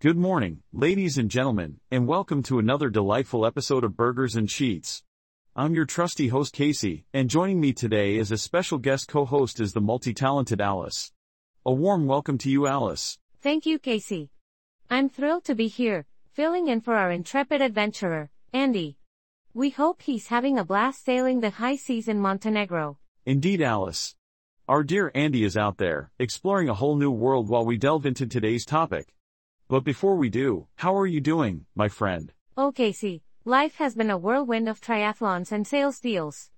Good morning, ladies and gentlemen, and welcome to another delightful episode of Burgers and Sheets. I'm your trusty host Casey, and joining me today as a special guest co-host is the multi-talented Alice. A warm welcome to you, Alice. Thank you, Casey. I'm thrilled to be here, filling in for our intrepid adventurer, Andy. We hope he's having a blast sailing the high seas in Montenegro. Indeed, Alice. Our dear Andy is out there, exploring a whole new world while we delve into today's topic. But before we do, how are you doing, my friend? Oh, Casey, life has been a whirlwind of triathlons and sales deals.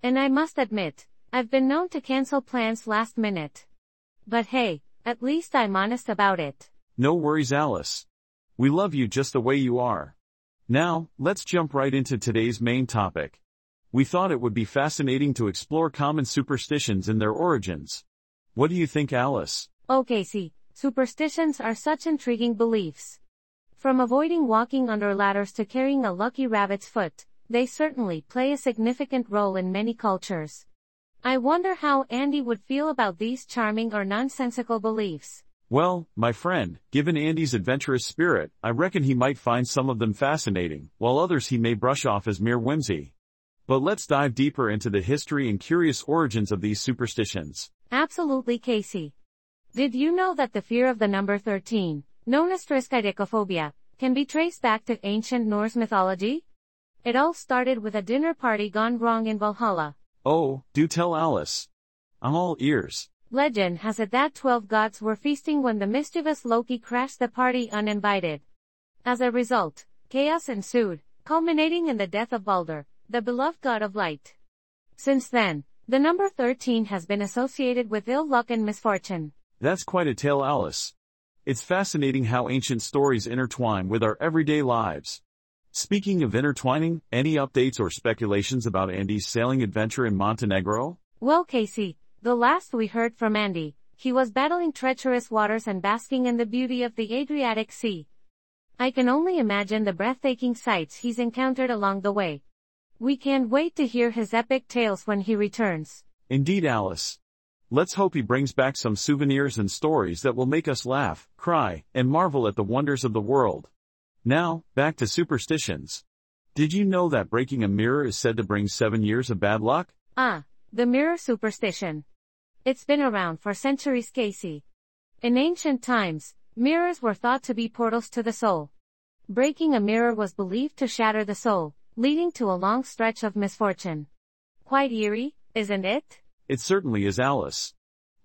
And I must admit, I've been known to cancel plans last minute. But hey, at least I'm honest about it. No worries, Alice. We love you just the way you are. Now, let's jump right into today's main topic. We thought it would be fascinating to explore common superstitions and their origins. What do you think, Alice? Oh, Casey, Superstitions are such intriguing beliefs. From avoiding walking under ladders to carrying a lucky rabbit's foot, they certainly play a significant role in many cultures. I wonder how Andy would feel about these charming or nonsensical beliefs. Well, my friend, given Andy's adventurous spirit, I reckon he might find some of them fascinating, while others he may brush off as mere whimsy. But let's dive deeper into the history and curious origins of these superstitions. Absolutely, Casey. Did you know that the fear of the number 13, known as triskaidekaphobia, can be traced back to ancient Norse mythology? It all started with a dinner party gone wrong in Valhalla. Oh, do tell Alice. I'm all ears. Legend has it that 12 gods were feasting when the mischievous Loki crashed the party uninvited. As a result, chaos ensued, culminating in the death of Balder, the beloved god of light. Since then, the number 13 has been associated with ill luck and misfortune. That's quite a tale, Alice. It's fascinating how ancient stories intertwine with our everyday lives. Speaking of intertwining, any updates or speculations about Andy's sailing adventure in Montenegro? Well, Casey, the last we heard from Andy, he was battling treacherous waters and basking in the beauty of the Adriatic Sea. I can only imagine the breathtaking sights he's encountered along the way. We can't wait to hear his epic tales when he returns. Indeed, Alice. Let's hope he brings back some souvenirs and stories that will make us laugh, cry, and marvel at the wonders of the world. Now, back to superstitions. Did you know that breaking a mirror is said to bring seven years of bad luck? Ah, the mirror superstition. It's been around for centuries, Casey. In ancient times, mirrors were thought to be portals to the soul. Breaking a mirror was believed to shatter the soul, leading to a long stretch of misfortune. Quite eerie, isn't it? It certainly is Alice.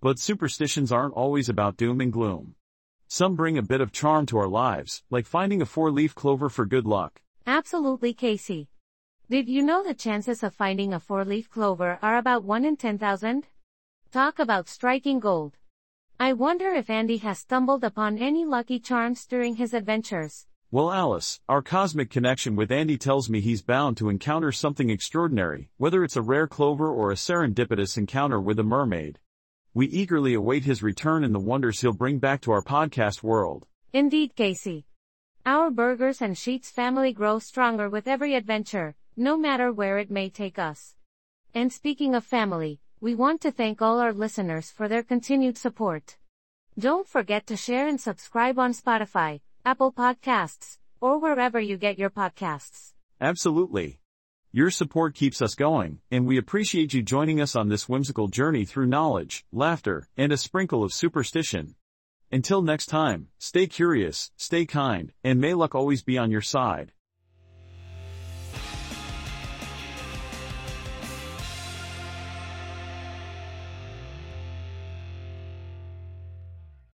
But superstitions aren't always about doom and gloom. Some bring a bit of charm to our lives, like finding a four-leaf clover for good luck. Absolutely, Casey. Did you know the chances of finding a four-leaf clover are about 1 in 10,000? Talk about striking gold. I wonder if Andy has stumbled upon any lucky charms during his adventures. Well, Alice, our cosmic connection with Andy tells me he's bound to encounter something extraordinary, whether it's a rare clover or a serendipitous encounter with a mermaid. We eagerly await his return and the wonders he'll bring back to our podcast world. Indeed, Casey. Our Burgers and Sheets family grows stronger with every adventure, no matter where it may take us. And speaking of family, we want to thank all our listeners for their continued support. Don't forget to share and subscribe on Spotify, Apple Podcasts, or wherever you get your podcasts. Absolutely. Your support keeps us going, and we appreciate you joining us on this whimsical journey through knowledge, laughter, and a sprinkle of superstition. Until next time, stay curious, stay kind, and may luck always be on your side.